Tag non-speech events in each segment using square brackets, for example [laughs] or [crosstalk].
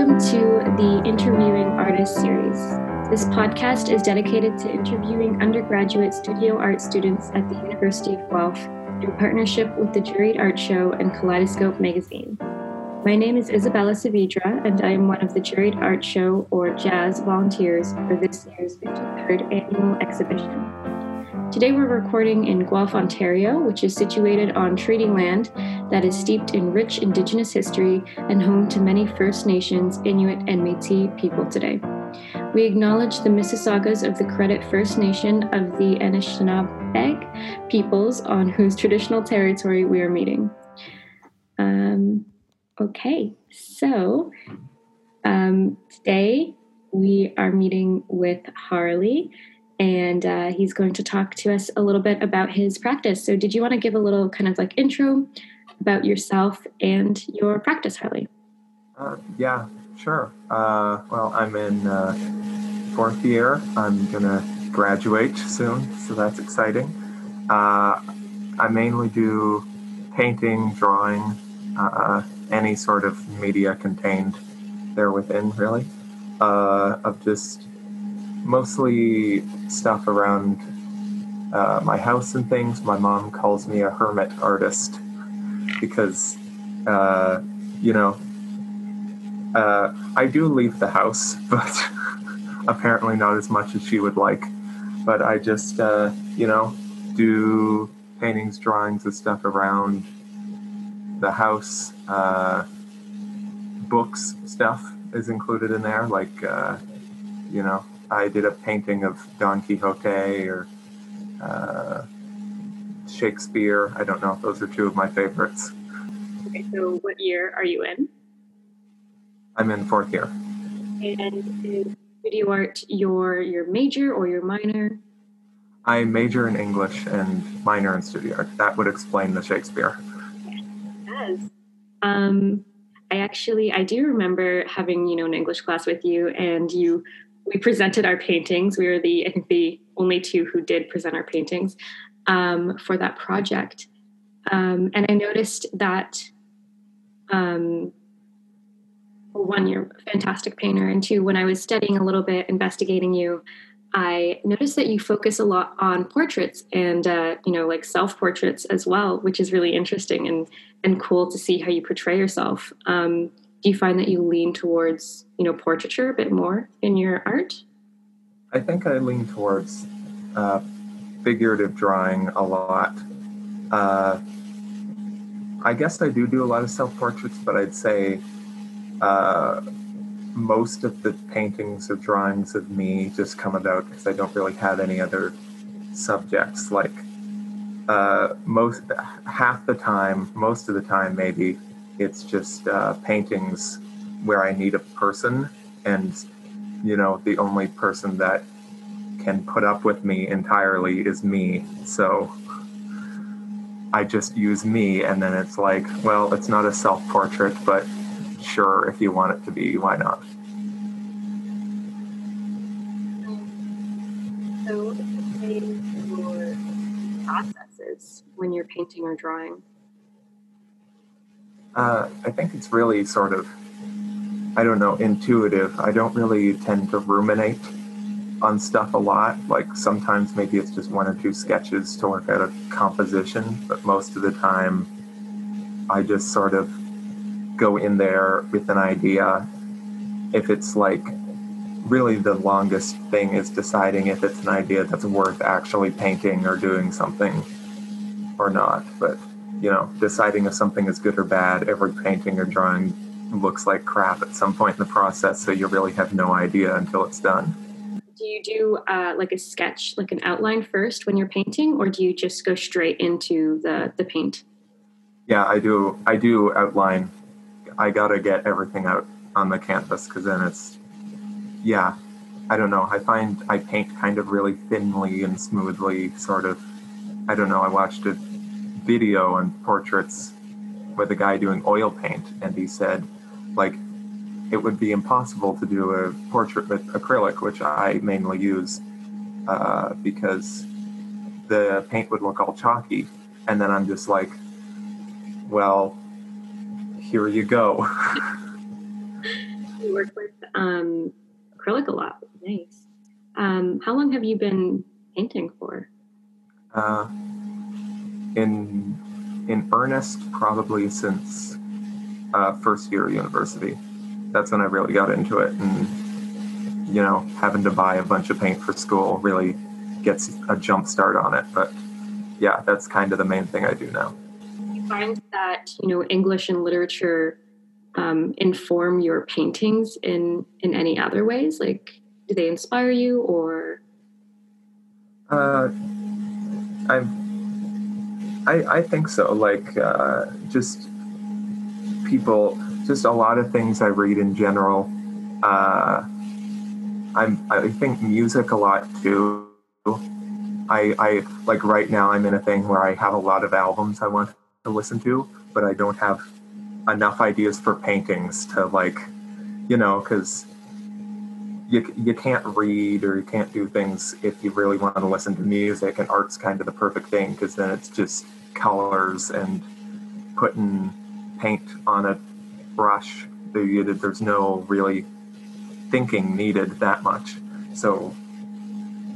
Welcome to the Interviewing Artists series. This podcast is dedicated to interviewing undergraduate studio art students at the University of Guelph in partnership with the Juried Art Show and Kaleidoscope magazine. My name is Isabella Saavedra, and I am one of the Juried Art Show or Jazz volunteers for this year's 53rd annual exhibition. Today we're recording in Guelph, Ontario, which is situated on treaty land that is steeped in rich Indigenous history and home to many First Nations, Inuit, and Metis people today. We acknowledge the Mississaugas of the Credit First Nation of the Anishinaabeg peoples on whose traditional territory we are meeting. Um, okay, so um, today we are meeting with Harley and uh, he's going to talk to us a little bit about his practice. So, did you want to give a little kind of like intro about yourself and your practice, Harley? Uh, yeah, sure. Uh, well, I'm in uh, fourth year. I'm going to graduate soon, so that's exciting. Uh, I mainly do painting, drawing, uh, any sort of media contained there within, really, of just mostly stuff around uh, my house and things. My mom calls me a hermit artist because, uh, you know, uh, I do leave the house, [laughs] but apparently not as much as she would like. But I just, uh, you know, do paintings, drawings, and stuff around the house. Uh, books stuff is included in there, like, uh, you know, I did a painting of Don Quixote or uh, Shakespeare. I don't know if those are two of my favorites. Okay, so what year are you in? I'm in fourth year. And is video art your your major or your minor? I major in English and minor in studio art. That would explain the Shakespeare. Yes. Um, I actually I do remember having you know an English class with you, and you we presented our paintings. We were the I think the only two who did present our paintings um, for that project. Um, and I noticed that um, one, you're a fantastic painter, and two, when I was studying a little bit, investigating you, I noticed that you focus a lot on portraits and uh, you know like self portraits as well, which is really interesting and and cool to see how you portray yourself. Um, do you find that you lean towards you know portraiture a bit more in your art? I think i lean towards uh, figurative drawing a lot. Uh, i guess i do do a lot of self-portraits but i'd say uh, most of the paintings or drawings of me just come about because i don't really have any other subjects. Like uh, most half the time most of the time maybe it's just uh, paintings where I need a person, and you know, the only person that can put up with me entirely is me. So I just use me, and then it's like, well, it's not a self portrait, but sure, if you want it to be, why not? So, your processes when you're painting or drawing? Uh, I think it's really sort of, I don't know, intuitive. I don't really tend to ruminate on stuff a lot. Like sometimes maybe it's just one or two sketches to work out a composition, but most of the time I just sort of go in there with an idea. If it's like really the longest thing is deciding if it's an idea that's worth actually painting or doing something or not. But you know, deciding if something is good or bad, every painting or drawing looks like crap at some point in the process, so you really have no idea until it's done. Do you do uh, like a sketch, like an outline first when you're painting, or do you just go straight into the the paint? Yeah, I do. I do outline. I gotta get everything out on the canvas because then it's, yeah, I don't know. I find I paint kind of really thinly and smoothly, sort of. I don't know. I watched it video and portraits with a guy doing oil paint, and he said, like, it would be impossible to do a portrait with acrylic, which I mainly use, uh, because the paint would look all chalky. And then I'm just like, well, here you go. [laughs] you work with um, acrylic a lot. Nice. Um, how long have you been painting for? Uh, in in earnest, probably since uh, first year of university. That's when I really got into it, and you know, having to buy a bunch of paint for school really gets a jump start on it. But yeah, that's kind of the main thing I do now. You find that you know English and literature um, inform your paintings in in any other ways? Like, do they inspire you, or? Uh, I'm. I I think so. Like, uh, just people, just a lot of things I read in general. Uh, I'm. I think music a lot too. I I like right now. I'm in a thing where I have a lot of albums I want to listen to, but I don't have enough ideas for paintings to like, you know, because you, you can't read or you can't do things if you really want to listen to music and art's kind of the perfect thing because then it's just colors and putting paint on a brush there's no really thinking needed that much. So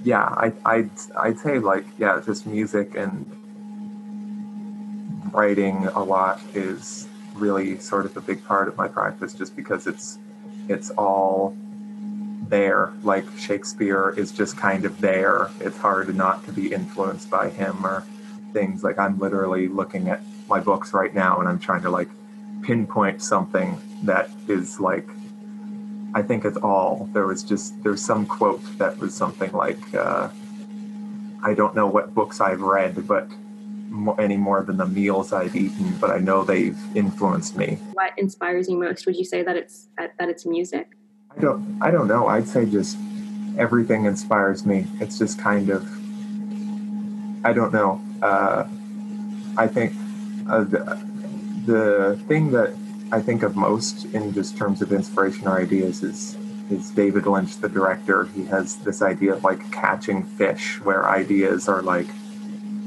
yeah I, I'd, I'd say like yeah just music and writing a lot is really sort of a big part of my practice just because it's it's all there like shakespeare is just kind of there it's hard not to be influenced by him or things like i'm literally looking at my books right now and i'm trying to like pinpoint something that is like i think it's all there was just there's some quote that was something like uh, i don't know what books i've read but any more than the meals I've eaten, but I know they've influenced me. What inspires you most? Would you say that it's that it's music? I don't. I don't know. I'd say just everything inspires me. It's just kind of. I don't know. Uh, I think uh, the, the thing that I think of most in just terms of inspiration or ideas is is David Lynch, the director. He has this idea of like catching fish, where ideas are like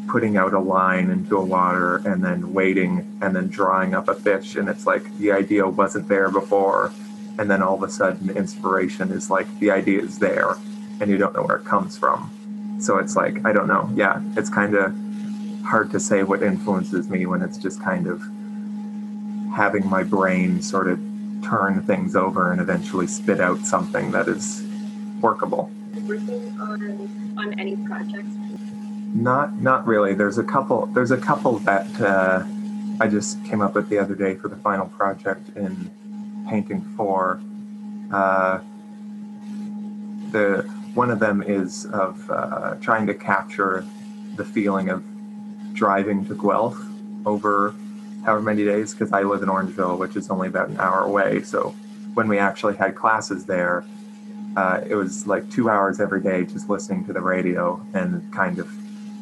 putting out a line into a water and then waiting and then drawing up a fish and it's like the idea wasn't there before and then all of a sudden inspiration is like the idea is there and you don't know where it comes from so it's like i don't know yeah it's kind of hard to say what influences me when it's just kind of having my brain sort of turn things over and eventually spit out something that is workable working on on any projects not not really. There's a couple. There's a couple that uh, I just came up with the other day for the final project in painting for. Uh, the one of them is of uh, trying to capture the feeling of driving to Guelph over however many days because I live in Orangeville, which is only about an hour away. So when we actually had classes there, uh, it was like two hours every day just listening to the radio and kind of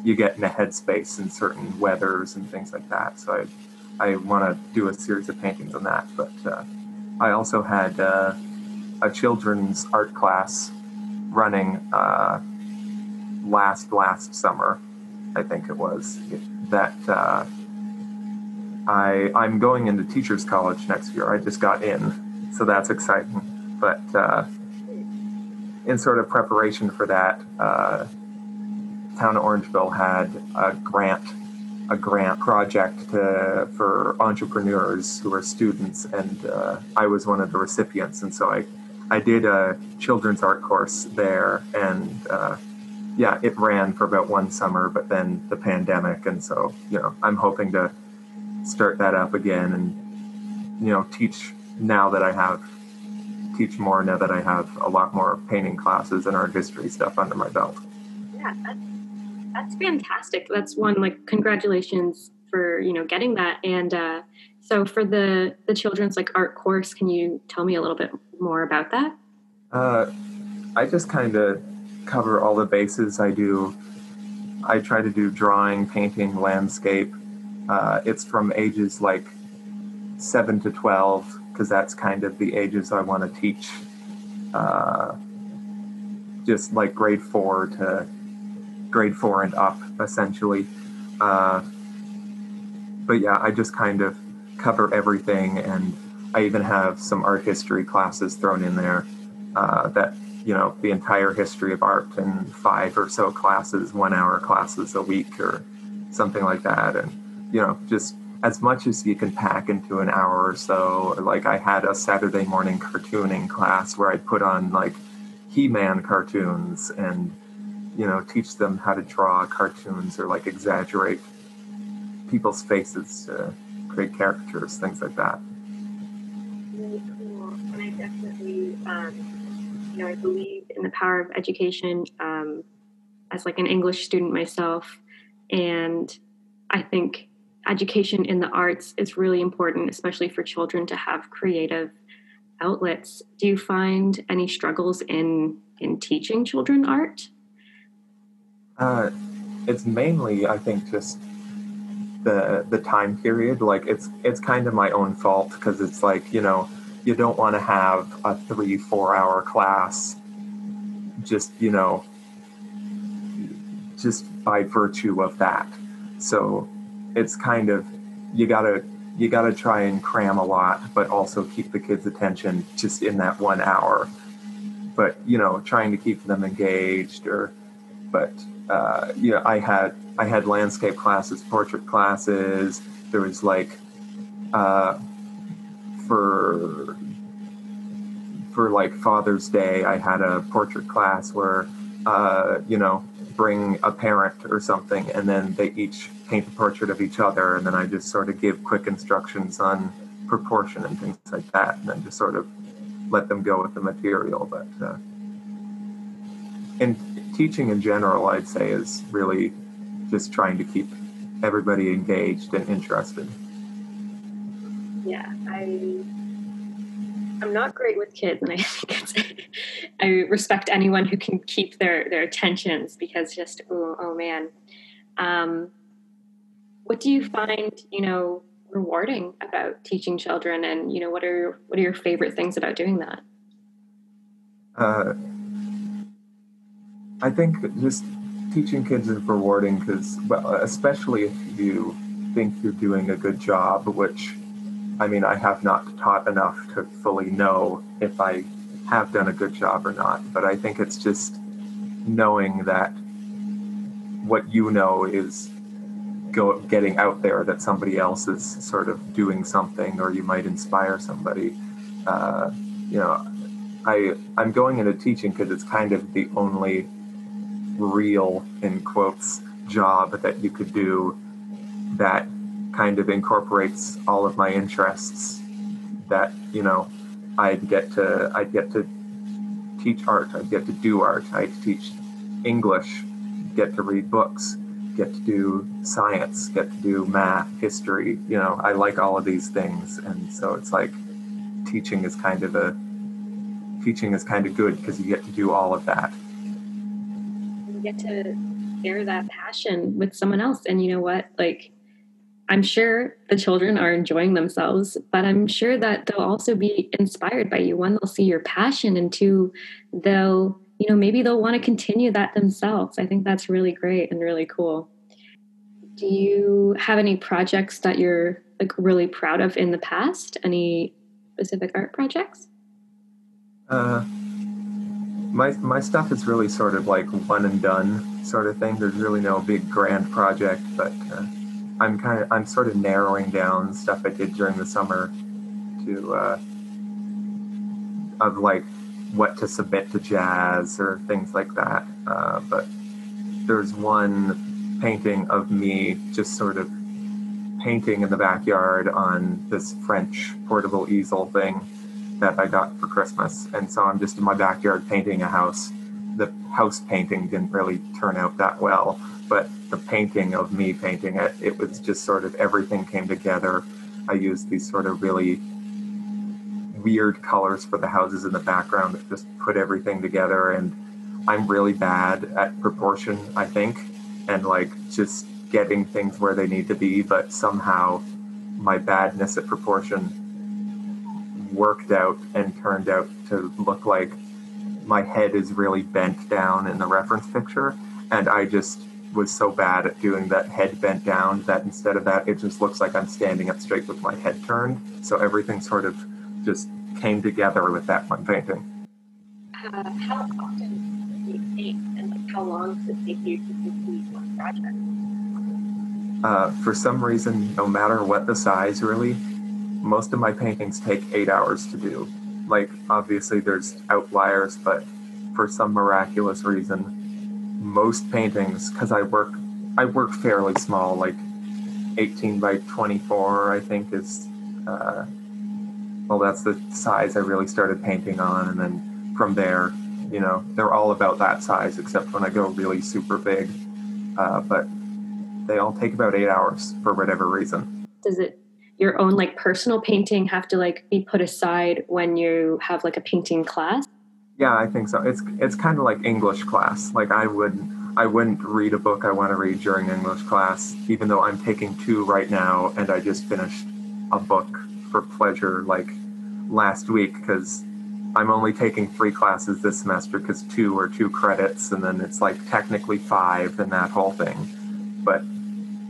you get in a headspace in certain weathers and things like that. So I, I want to do a series of paintings on that. But uh, I also had uh, a children's art class running uh, last last summer, I think it was that. Uh, I I'm going into teachers college next year. I just got in, so that's exciting. But uh, in sort of preparation for that, uh, town of Orangeville had a grant a grant project to, for entrepreneurs who are students, and uh, I was one of the recipients. And so I, I did a children's art course there, and uh, yeah, it ran for about one summer, but then the pandemic, and so you know, I'm hoping to start that up again, and you know, teach now that I have teach more now that I have a lot more painting classes and art history stuff under my belt. Yeah, that's that's fantastic. That's one like congratulations for you know getting that. And uh, so for the the children's like art course, can you tell me a little bit more about that? Uh, I just kind of cover all the bases. I do. I try to do drawing, painting, landscape. Uh, it's from ages like seven to twelve because that's kind of the ages I want to teach. Uh, just like grade four to grade four and up, essentially. Uh, but yeah, I just kind of cover everything, and I even have some art history classes thrown in there uh, that you know the entire history of art in five or so classes, one hour classes a week or something like that, and you know just as much as you can pack into an hour or so. Like I had a Saturday morning cartooning class where I put on like He-Man cartoons and you know teach them how to draw cartoons or like exaggerate people's faces to create caricatures, things like that. Really cool, and I definitely. Um you know, I believe in the power of education um, as like an English student myself, and I think education in the arts is really important, especially for children to have creative outlets. Do you find any struggles in in teaching children art? Uh, it's mainly, I think, just the the time period. Like it's it's kind of my own fault because it's like you know you don't want to have a three, four hour class just, you know, just by virtue of that. So it's kind of, you gotta, you gotta try and cram a lot, but also keep the kids' attention just in that one hour. But, you know, trying to keep them engaged or, but, uh, you know, I had, I had landscape classes, portrait classes. There was like, uh, for for like Father's Day, I had a portrait class where uh, you know bring a parent or something, and then they each paint a portrait of each other, and then I just sort of give quick instructions on proportion and things like that, and then just sort of let them go with the material. But uh, in teaching in general, I'd say is really just trying to keep everybody engaged and interested. Yeah, I I'm not great with kids, and I [laughs] think I respect anyone who can keep their their attentions because just oh, oh man. Um, what do you find you know rewarding about teaching children, and you know what are what are your favorite things about doing that? Uh, I think just teaching kids is rewarding because, well, especially if you think you're doing a good job, which I mean, I have not taught enough to fully know if I have done a good job or not, but I think it's just knowing that what you know is go getting out there that somebody else is sort of doing something or you might inspire somebody. Uh, you know i i'm going into teaching because it's kind of the only real in quotes job that you could do that kind of incorporates all of my interests that you know I'd get to I'd get to teach art I'd get to do art I'd teach English get to read books get to do science get to do math history you know I like all of these things and so it's like teaching is kind of a teaching is kind of good because you get to do all of that get to share that passion with someone else and you know what like I'm sure the children are enjoying themselves, but I'm sure that they'll also be inspired by you. One, they'll see your passion, and two, they'll, you know, maybe they'll want to continue that themselves. I think that's really great and really cool. Do you have any projects that you're like really proud of in the past? Any specific art projects? Uh, my my stuff is really sort of like one and done sort of thing. There's really no big grand project, but. Uh, I'm kind of I'm sort of narrowing down stuff I did during the summer to uh, of like what to submit to jazz or things like that. Uh, but there's one painting of me just sort of painting in the backyard on this French portable easel thing that I got for Christmas, and so I'm just in my backyard painting a house. The house painting didn't really turn out that well, but the painting of me painting it, it was just sort of everything came together. I used these sort of really weird colors for the houses in the background that just put everything together. And I'm really bad at proportion, I think, and like just getting things where they need to be. But somehow my badness at proportion worked out and turned out to look like my head is really bent down in the reference picture. And I just was so bad at doing that head bent down that instead of that, it just looks like I'm standing up straight with my head turned. So everything sort of just came together with that one painting. Uh, how often do you paint, and like how long does it take you to complete one project? Uh, for some reason, no matter what the size, really, most of my paintings take eight hours to do. Like, obviously, there's outliers, but for some miraculous reason, most paintings, because I work, I work fairly small, like 18 by 24, I think is, uh, well, that's the size I really started painting on, and then from there, you know, they're all about that size, except when I go really super big. Uh, but they all take about eight hours for whatever reason. Does it your own like personal painting have to like be put aside when you have like a painting class? Yeah, I think so. It's it's kind of like English class. Like I would I wouldn't read a book I want to read during English class, even though I'm taking two right now, and I just finished a book for pleasure like last week because I'm only taking three classes this semester because two are two credits, and then it's like technically five and that whole thing. But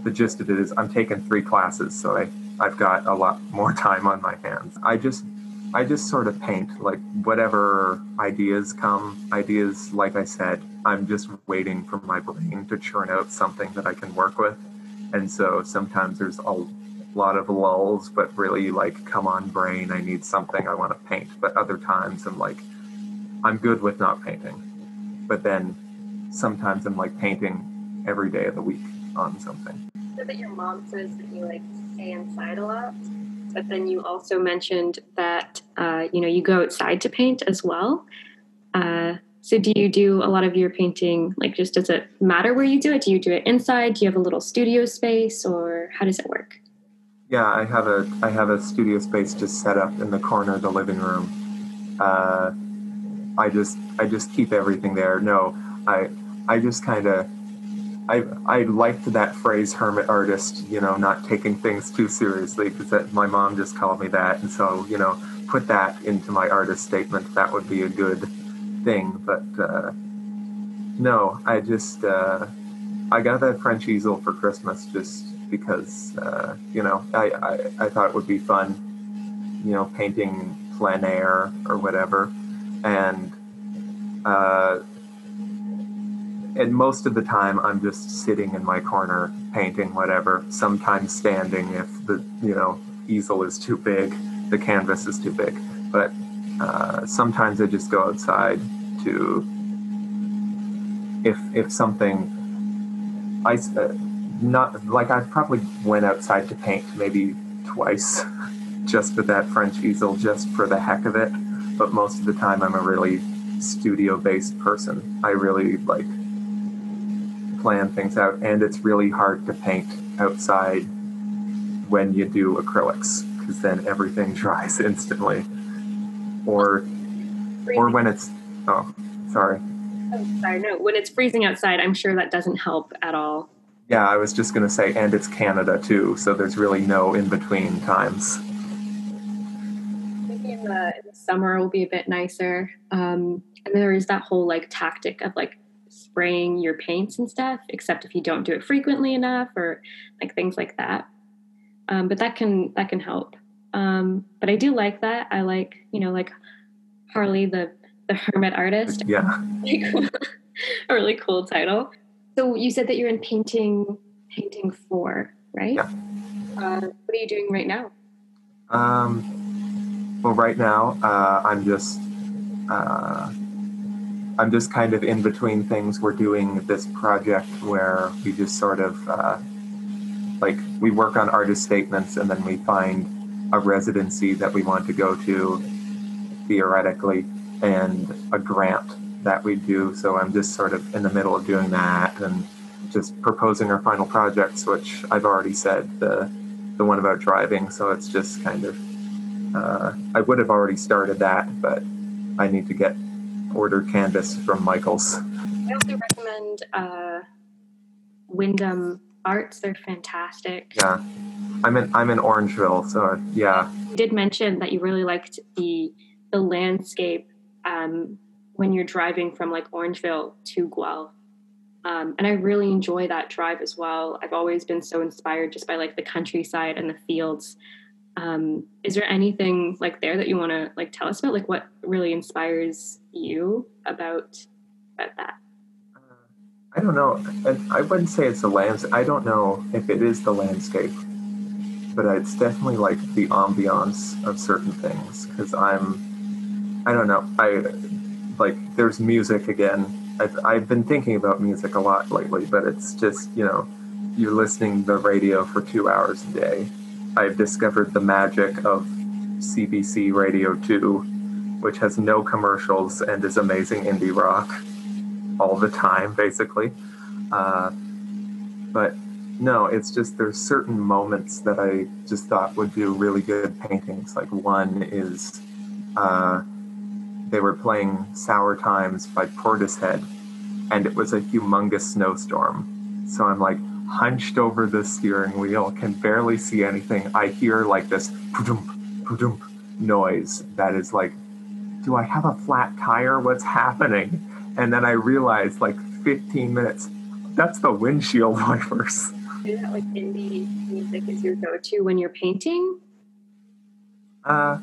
the gist of it is I'm taking three classes, so I I've got a lot more time on my hands. I just I just sort of paint like whatever ideas come, ideas like I said, I'm just waiting for my brain to churn out something that I can work with. And so sometimes there's a lot of lulls, but really like come on brain, I need something I want to paint. But other times I'm like I'm good with not painting. But then sometimes I'm like painting every day of the week on something said that your mom says that you like stay inside a lot, but then you also mentioned that uh, you know you go outside to paint as well. Uh, so do you do a lot of your painting like just does it matter where you do it? Do you do it inside? Do you have a little studio space, or how does it work? Yeah, I have a I have a studio space just set up in the corner of the living room. Uh, I just I just keep everything there. No, I I just kind of I I liked that phrase hermit artist, you know, not taking things too seriously because my mom just called me that, and so you know, put that into my artist statement. That would be a good thing. But uh, no, I just uh, I got that French easel for Christmas just because uh, you know I, I I thought it would be fun, you know, painting plein air or whatever, and. Uh, and most of the time I'm just sitting in my corner painting whatever, sometimes standing if the you know easel is too big, the canvas is too big. But uh, sometimes I just go outside to if if something I uh, not like I probably went outside to paint maybe twice [laughs] just with that French easel just for the heck of it. But most of the time I'm a really studio based person. I really like plan things out, and it's really hard to paint outside when you do acrylics because then everything [laughs] dries instantly. Or, or when it's oh, sorry. Oh, sorry. No, when it's freezing outside, I'm sure that doesn't help at all. Yeah, I was just going to say, and it's Canada too, so there's really no in between times. Maybe in the, in the summer will be a bit nicer. Um, and there is that whole like tactic of like spraying your paints and stuff, except if you don't do it frequently enough or like things like that. Um, but that can that can help. Um, but I do like that. I like you know like Harley the the hermit artist. Yeah, [laughs] [laughs] a really cool title. So you said that you're in painting painting four, right? Yeah. Uh, what are you doing right now? Um, well, right now uh, I'm just uh, I'm just kind of in between things. We're doing this project where we just sort of uh, like we work on artist statements and then we find a residency that we want to go to theoretically and a grant that we do. So I'm just sort of in the middle of doing that and just proposing our final projects, which I've already said the the one about driving. So it's just kind of uh, I would have already started that, but I need to get order canvas from Michaels. I also recommend uh, Wyndham Arts. They're fantastic. Yeah, I'm in I'm in Orangeville, so yeah. You did mention that you really liked the the landscape um, when you're driving from like Orangeville to Guelph. Um, and I really enjoy that drive as well. I've always been so inspired just by like the countryside and the fields Um, is there anything like there that you want to like tell us about? Like what really inspires you about about that? I don't know. I wouldn't say it's the landscape. I don't know if it is the landscape, but it's definitely like the ambiance of certain things. Because I'm, I don't know. I like there's music again. I've, I've been thinking about music a lot lately, but it's just you know, you're listening to the radio for two hours a day. I've discovered the magic of CBC Radio 2, which has no commercials and is amazing indie rock all the time, basically. Uh, but no, it's just there's certain moments that I just thought would do really good paintings. Like one is uh, they were playing Sour Times by Portishead, and it was a humongous snowstorm. So I'm like hunched over the steering wheel, can barely see anything. I hear like this noise that is like, do I have a flat tire? What's happening? And then I realize like 15 minutes, that's the windshield [laughs] wipers. Is that like indie music is your go-to when you're painting? Uh,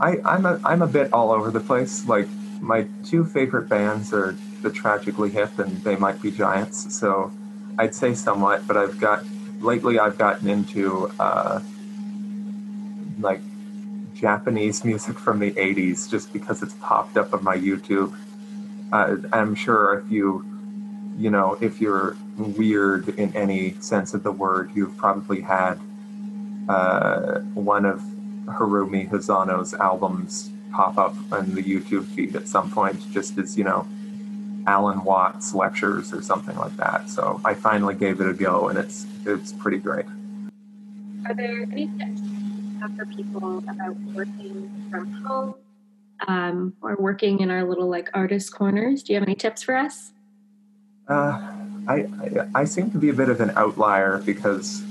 I, I'm a I'm a bit all over the place. Like my two favorite bands are the Tragically Hip and They Might Be Giants. So I'd say somewhat, but I've got lately I've gotten into uh, like Japanese [laughs] music from the 80s just because it's popped up on my YouTube. Uh, I'm sure if you, you know, if you're weird in any sense of the word, you've probably had uh, one of Haruomi Hosono's albums pop up on the YouTube feed at some point, just as, you know, Alan Watts lectures or something like that. So I finally gave it a go and it's it's pretty great. Are there any tips for people about working from home um, or working in our little like artist corners. Do you have any tips for us? Uh, I, I, I seem to be a bit of an outlier because,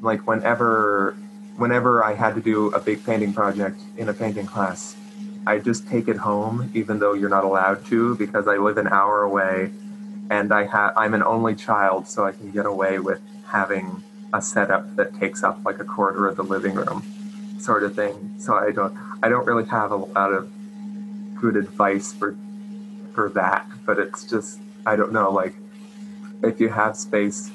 like, whenever whenever I had to do a big painting project in a painting class, I just take it home, even though you're not allowed to, because I live an hour away, and I have I'm an only child, so I can get away with having a setup that takes up like a quarter of the living room, sort of thing. So I don't I don't really have a lot of good advice for for that, but it's just I don't know. Like if you have space,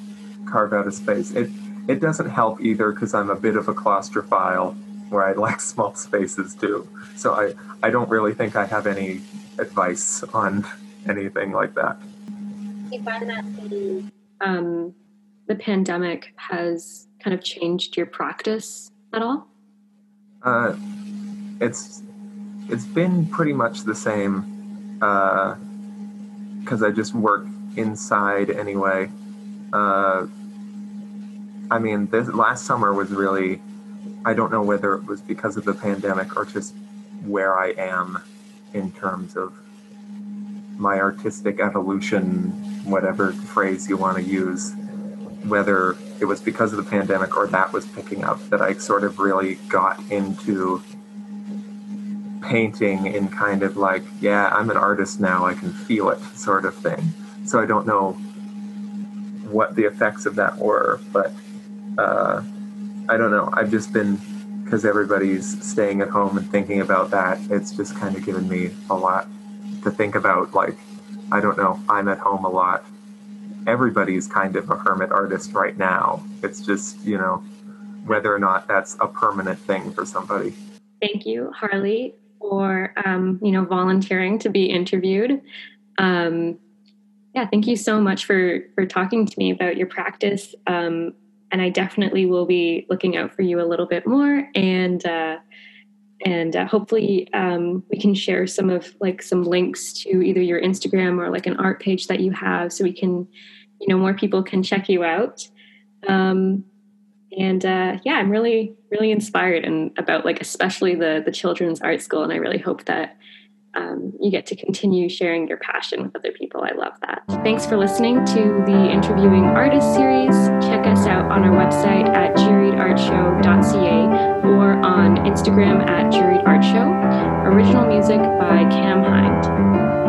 carve out a space. It it doesn't help either because I'm a bit of a claustrophile where I like small spaces too. So I I don't really think I have any advice on anything like that. Do you find that the um, the pandemic has kind of changed your practice at all? Uh, it's it's been pretty much the same because uh, I just work inside anyway. Uh, I mean, this last summer was really. I don't know whether it was because of the pandemic or just where I am in terms of my artistic evolution, whatever phrase you want to use, whether it was because of the pandemic or that was picking up that I sort of really got into painting in kind of like, yeah, I'm an artist now, I can feel it sort of thing. So I don't know what the effects of that were, but uh, I don't know. I've just been, because everybody's staying at home and thinking about that, it's just kind of given me a lot to think about. Like, I don't know, I'm at home a lot. Everybody's kind of a hermit artist right now. It's just, you know, whether or not that's a permanent thing for somebody. Thank you, Harley for um, you know volunteering to be interviewed. Um, yeah, thank you so much for for talking to me about your practice. Um, and I definitely will be looking out for you a little bit more, and uh, and uh, hopefully um, we can share some of like some links to either your Instagram or like an art page that you have, so we can, you know, more people can check you out. Um, and uh, yeah, I'm really really inspired and about like especially the the children's art school, and I really hope that um, you get to continue sharing your passion with other people. I love that. Thanks for listening to the Interviewing Artists series. Check us out on our website at juriedartshow.ca or on Instagram at juriedartshow. Original music by Cam Hind.